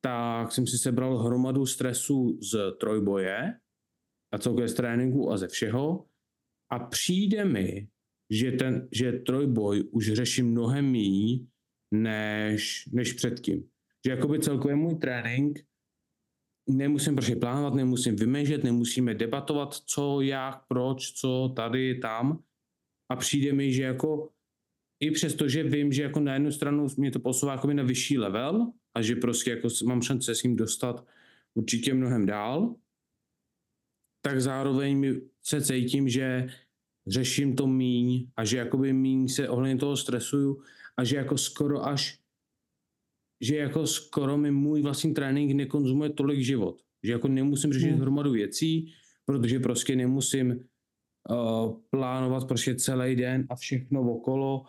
tak jsem si sebral hromadu stresu z trojboje a celkově z tréninku a ze všeho a přijde mi, že, ten, že trojboj už řeším mnohem méně než, než předtím. Že jakoby celkově můj trénink nemusím prostě plánovat, nemusím vymežet, nemusíme debatovat, co, jak, proč, co, tady, tam. A přijde mi, že jako i přesto, že vím, že jako na jednu stranu mě to posouvá jako na vyšší level a že prostě jako mám šance s ním dostat určitě mnohem dál, tak zároveň se cítím, že řeším to míň a že jakoby míň se ohledně toho stresuju a že jako skoro až že jako skoro mi můj vlastní trénink nekonzumuje tolik život. Že jako nemusím řešit hmm. hromadu věcí, protože prostě nemusím uh, plánovat prostě celý den a všechno okolo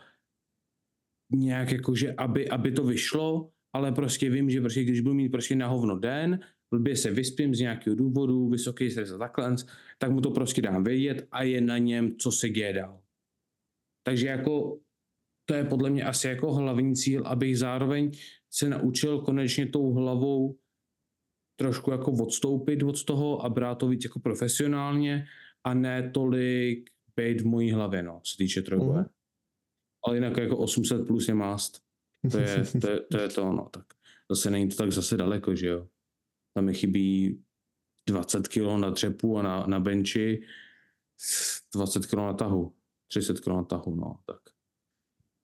nějak jako, že aby, aby to vyšlo, ale prostě vím, že prostě když budu mít prostě na hovno den, blbě se vyspím z nějakého důvodu, vysoký stres a takhle, tak mu to prostě dám vědět a je na něm, co se děje dál. Takže jako to je podle mě asi jako hlavní cíl, abych zároveň se naučil konečně tou hlavou trošku jako odstoupit od toho a brát to víc jako profesionálně a ne tolik být v mojí hlavě, no, se týče trojboje. Mm. Ale jinak jako 800 plus je mást. To je, to je, to je to, no, tak zase není to tak zase daleko, že jo. Tam mi chybí 20 kg na dřepu a na, na benči, 20 kg na tahu, 30 kg na tahu, no, tak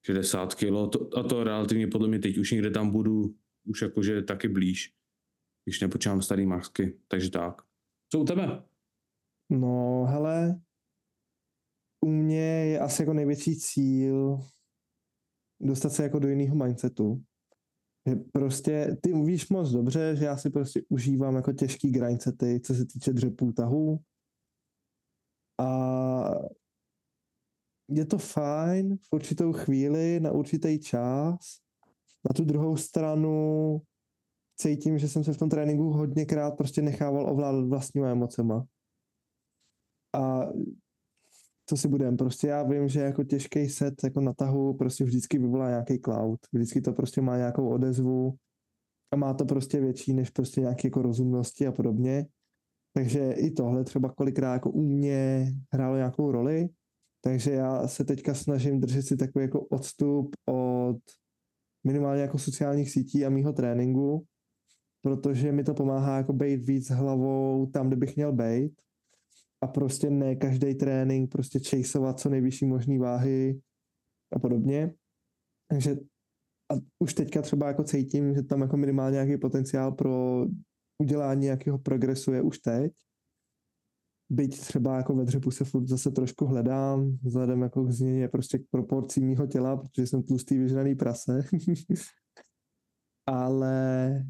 60 kg, to, a to relativně podle mě teď už někde tam budu, už jakože taky blíž, když nepočítám starý masky, takže tak. Co u tebe? No, hele, u mě je asi jako největší cíl dostat se jako do jiného mindsetu. Že prostě ty víš moc dobře, že já si prostě užívám jako těžký grindsety, co se týče dřepů tahů. A je to fajn v určitou chvíli, na určitý čas. Na tu druhou stranu cítím, že jsem se v tom tréninku hodněkrát prostě nechával ovládat vlastníma emocema. A co si budem, prostě já vím, že jako těžký set jako na tahu prostě vždycky vyvolá nějaký cloud, vždycky to prostě má nějakou odezvu a má to prostě větší než prostě nějaké jako rozumnosti a podobně. Takže i tohle třeba kolikrát jako u mě hrálo nějakou roli, takže já se teďka snažím držet si takový jako odstup od minimálně jako sociálních sítí a mýho tréninku, protože mi to pomáhá jako být víc hlavou tam, kde bych měl být a prostě ne každý trénink prostě chaseovat co nejvyšší možný váhy a podobně. Takže a už teďka třeba jako cítím, že tam jako minimálně nějaký potenciál pro udělání nějakého progresu je už teď. Byť třeba jako ve dřepu se furt zase trošku hledám, vzhledem jako k změně prostě k proporcí mýho těla, protože jsem tlustý vyžraný prase. Ale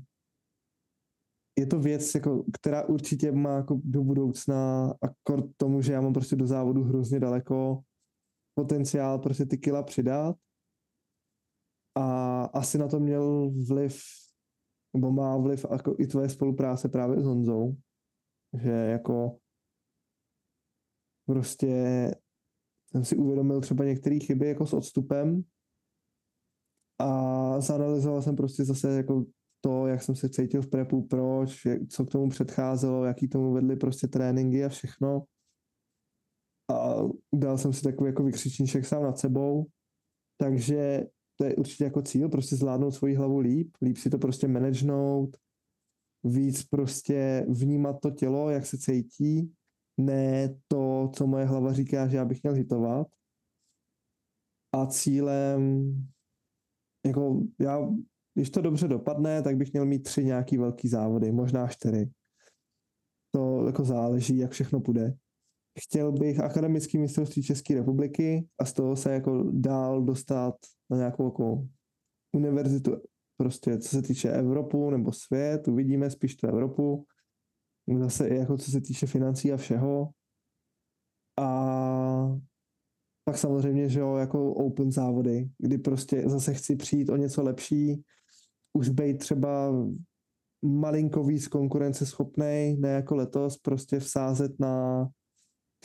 je to věc, jako, která určitě má jako do budoucna, a k tomu, že já mám prostě do závodu hrozně daleko, potenciál prostě ty kila přidat. A asi na to měl vliv, nebo má vliv jako i tvoje spolupráce právě s Honzou, že jako prostě jsem si uvědomil třeba některé chyby jako s odstupem a zanalizoval jsem prostě zase jako to, jak jsem se cítil v prepu, proč, co k tomu předcházelo, jaký tomu vedly prostě tréninky a všechno. A dal jsem si takový jako vykřičníček sám nad sebou, takže to je určitě jako cíl, prostě zvládnout svoji hlavu líp, líp si to prostě managenout, víc prostě vnímat to tělo, jak se cítí, ne to, co moje hlava říká, že já bych měl hitovat. A cílem, jako já když to dobře dopadne, tak bych měl mít tři nějaký velký závody, možná čtyři. To jako záleží, jak všechno půjde. Chtěl bych akademický mistrovství České republiky a z toho se jako dál dostat na nějakou jako univerzitu, prostě co se týče Evropu nebo svět, uvidíme spíš tu Evropu, zase i jako co se týče financí a všeho. A pak samozřejmě, že jo, jako open závody, kdy prostě zase chci přijít o něco lepší, už být třeba malinko víc konkurenceschopný, ne jako letos, prostě vsázet na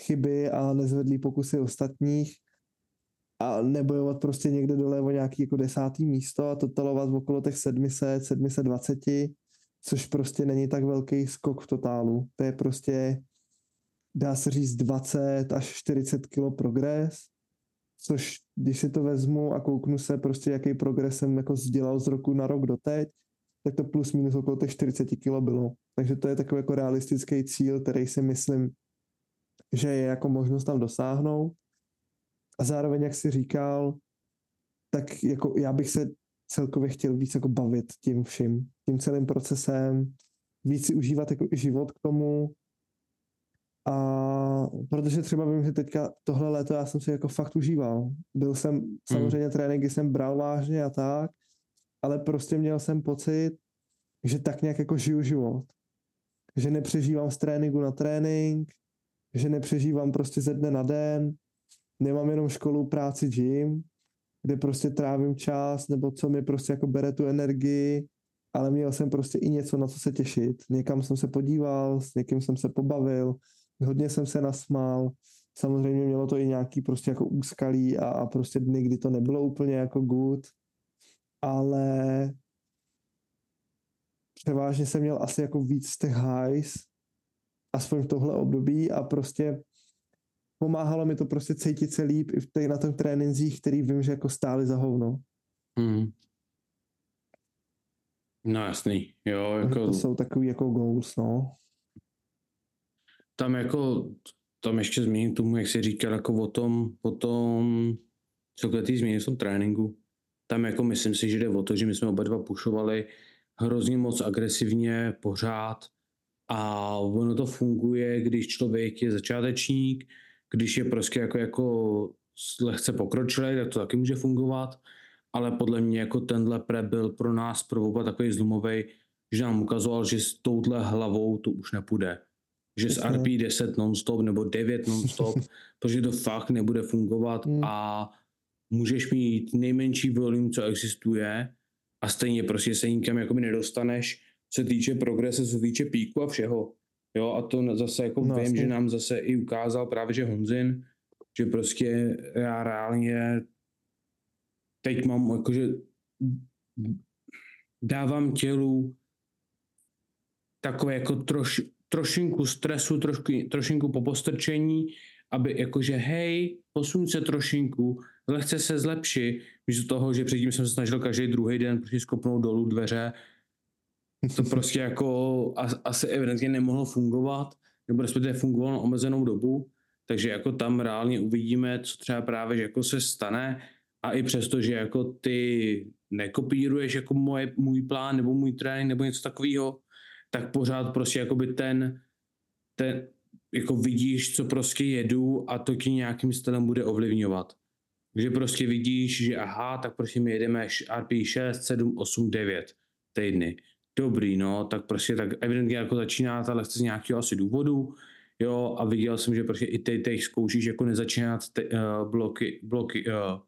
chyby a nezvedlý pokusy ostatních a nebojovat prostě někde dole o nějaký jako desátý místo a totalovat okolo těch 700, 720, což prostě není tak velký skok v totálu. To je prostě, dá se říct, 20 až 40 kilo progres což když si to vezmu a kouknu se prostě, jaký progres jsem jako sdělal z roku na rok doteď, tak to plus minus okolo těch 40 kg bylo. Takže to je takový jako realistický cíl, který si myslím, že je jako možnost tam dosáhnout. A zároveň, jak si říkal, tak jako já bych se celkově chtěl víc jako bavit tím vším, tím celým procesem, víc si užívat jako život k tomu, a protože třeba vím, že teďka tohle léto já jsem si jako fakt užíval. Byl jsem, hmm. samozřejmě mm. tréninky jsem bral vážně a tak, ale prostě měl jsem pocit, že tak nějak jako žiju život. Že nepřežívám z tréninku na trénink, že nepřežívám prostě ze dne na den, nemám jenom školu, práci, gym, kde prostě trávím čas, nebo co mi prostě jako bere tu energii, ale měl jsem prostě i něco, na co se těšit. Někam jsem se podíval, s někým jsem se pobavil, hodně jsem se nasmál, samozřejmě mělo to i nějaký prostě jako úskalí a, a prostě dny, kdy to nebylo úplně jako good, ale převážně jsem měl asi jako víc těch highs, aspoň v tohle období a prostě pomáhalo mi to prostě cítit se líp i v těch, na těch trénincích, který vím, že jako stály za hovno. Hmm. No jasný, jo. Jako... To jsou takový jako goals, no tam jako, tam ještě zmíním tomu, jak jsi říkal, jako o tom, o tom, co ty změny v tom tréninku. Tam jako myslím si, že jde o to, že my jsme oba dva pušovali hrozně moc agresivně, pořád a ono to funguje, když člověk je začátečník, když je prostě jako, jako lehce pokročilý, tak to taky může fungovat, ale podle mě jako tenhle pre byl pro nás pro oba takový zlomový, že nám ukazoval, že s touhle hlavou to už nepůjde. Že s Jasně. RP 10 non-stop nebo 9 non-stop, protože to fakt nebude fungovat Hmm. a můžeš mít nejmenší volume, co existuje a stejně prostě se nikam jakoby nedostaneš, co se týče progrese, co se týče píku a všeho. Jo, a to zase jako No, vím, jasně. že nám zase i ukázal právě, že Honzin, že prostě já reálně teď mám jakože dávám tělu takové jako troš, trošinku stresu, trošku, trošinku popostrčení, aby jakože hej, posuň se trošinku, lehce se zlepši, místo toho, že předtím jsem se snažil každý druhý den prostě skopnout dolů dveře, to prostě jako as, asi evidentně nemohlo fungovat, nebo respektive fungovalo na omezenou dobu, takže jako tam reálně uvidíme, co třeba právě že jako se stane. A i přesto, že jako ty nekopíruješ jako moje, můj plán nebo můj trénink nebo něco takového, tak pořád prostě jakoby ten, ten, jako vidíš, co prostě jedu a to ti nějakým stylem bude ovlivňovat. Takže prostě vidíš, že aha, tak prostě my jedeme RP 6, 7, 8, 9 týdny. Dobrý, no, tak prostě tak evidentně jako začíná ta lehce z nějakého asi důvodu, jo, a viděl jsem, že prostě i ty teď zkoušíš jako nezačínat te, uh, bloky, bloky, uh,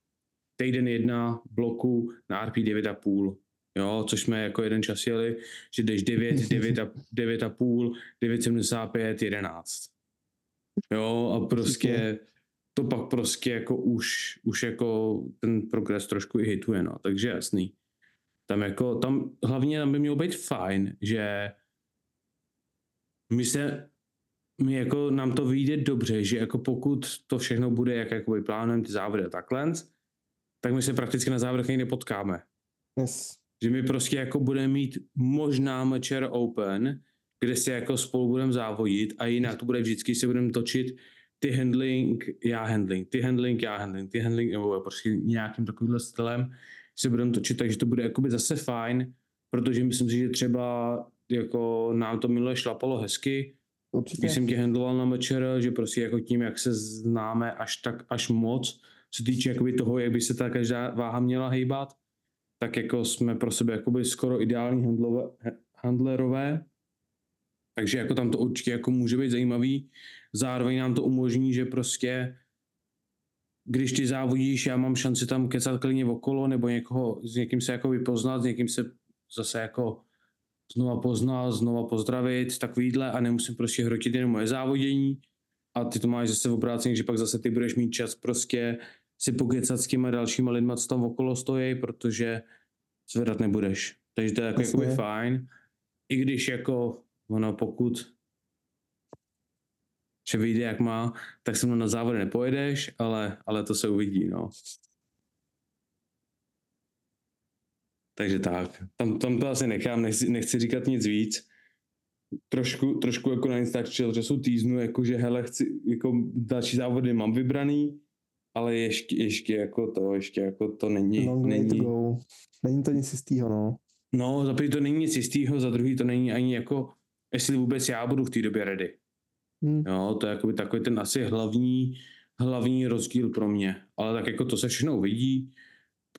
týden jedna bloku na RP 9,5, jo, což jsme jako jeden čas jeli, že jdeš 9, 9 a, 9,5, 9,75, 11. Jo, a prostě to pak prostě jako už, už jako ten progres trošku i hituje, no, takže jasný. Tam jako, tam hlavně tam by mělo být fajn, že my se, my jako nám to vyjde dobře, že jako pokud to všechno bude jak jakoby plánujeme ty závody a takhle, tak my se prakticky na závodech někde potkáme. Yes. Že my prostě jako budeme mít možná Mečer Open, kde se jako spolu budeme závodit a jinak to bude vždycky, se budeme točit ty handling, já handling, ty handling, já handling, ty handling, nebo prostě nějakým takovýmhle stylem se budeme točit, takže to bude jakoby zase fajn, protože myslím si, že třeba jako nám to minule šlapalo hezky, Určitě. když jsem tě handloval na mečer, že prostě jako tím, jak se známe až tak, až moc, co týče jakoby toho, jak by se ta každá váha měla hejbat, tak jako jsme pro sebe jakoby skoro ideální handlové, handlerové, takže jako tam to určitě jako může být zajímavý. Zároveň nám to umožní, že prostě když ty závodíš, já mám šanci tam kecat klidně okolo, nebo někoho, s někým se jako vypoznat, s někým se zase jako znova poznat, znova pozdravit, takovýhle a nemusím prostě hrotit jenom moje závodění a ty to máš zase v obrácení, že pak zase ty budeš mít čas prostě si pokecat s těma dalšíma lidma, co tam okolo stojí, protože zvedat nebudeš. Takže to je jako, jakoby fajn. I když jako ono pokud že vyjde jak má, tak se mnou na závody nepojedeš, ale, ale to se uvidí, no. Takže tak, tam, tam to asi nechám, nechci, nechci říkat nic víc. Trošku, trošku jako na Instač času týznu, jako že hele, chci, jako další závody mám vybraný, ale ještě, ještě jako to, ještě jako to není, Long way to není, go. Není to nic jistýho, no. no za prvý to není nic jistýho, za druhý to není ani jako, jestli vůbec já budu v té době ready. Hm. Jo, to je jakoby takový ten asi hlavní, hlavní rozdíl pro mě. Ale tak jako to se všechno uvidí.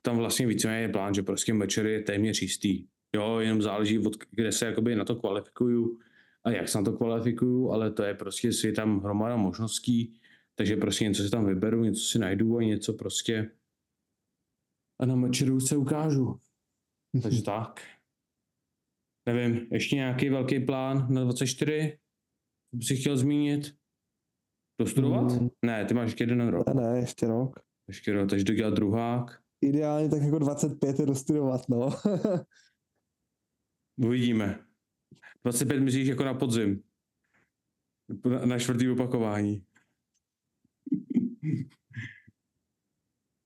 Tam vlastně víceméně je plán, že prostě večer je téměř jistý. Jo, jenom záleží, od kde se jakoby na to kvalifikuju a jak se na to kvalifikuju, ale to je prostě, je tam hromada možností, takže prostě něco si tam vyberu, něco si najdu a něco prostě a na mečeru se ukážu. Takže tak. Nevím, ještě nějaký velký plán na 24? Co bys si chtěl zmínit? Dostudovat? Mm. Ne, ty máš ještě jeden rok. Ne, ne, ještě rok. Ještě rok, takže dodělat druhák. Ideálně tak jako 25 je dostudovat, no. Uvidíme. 25 myslíš jako na podzim. Na, na čtvrtý opakování.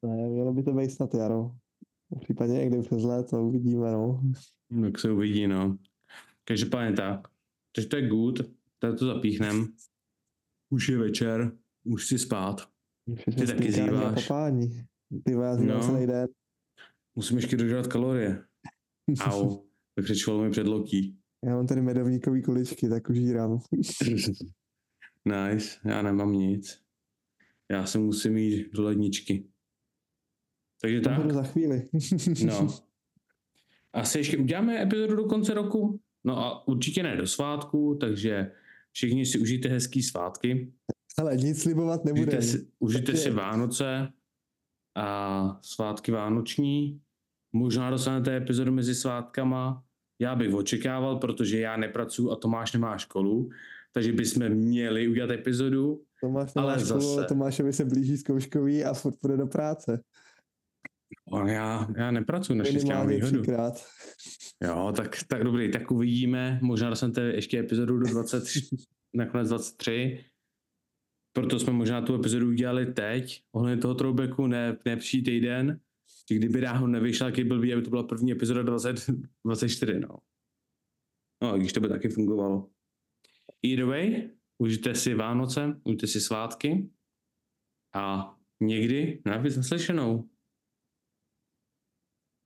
Ne, mělo by to být snad jaro. V případě někdy přes léto uvidíme, no. Jak se uvidí, no. Každopádně tak. Takže to je good. Tady to zapíchnem. Už je večer. Už si spát. Ty taky zýváš. Ty zívám No. celý den. Musím ještě dodělat kalorie. Au. Vykřičovalo mi předlokí. Já mám tady medovníkový kuličky, tak užírám. nice. Já nemám nic. Já se musím jít do ledničky. Takže To tak. za chvíli. No. Asi ještě uděláme epizodu do konce roku? No a určitě ne do svátku, takže všichni si užijte hezký svátky. Ale nic slibovat nebude. Užijte si, užijte Takže- si Vánoce a svátky vánoční. Možná dostanete epizodu mezi svátkama. Já bych očekával, protože já nepracuji a Tomáš nemá školu, takže bychom měli udělat epizodu. Tomáš ale školu, zase- Tomášovi se blíží zkouškový a furt půjde do práce. Ale já, já nepracuji, mám Minimálně výhodu. třikrát. Jo, tak, tak dobrý, tak uvidíme. Možná dostanete ještě epizodu do 20, nakonec 23. Proto jsme možná tu epizodu udělali teď, ohledně toho throwbacku, ne, ne příští týden. Že kdyby náhodou nevyšla, jaký blbý, aby to byla první epizoda 20, 24, no. No, když to by taky fungovalo. Either way, užijte si Vánoce, užijte si svátky a někdy na naslyšenou.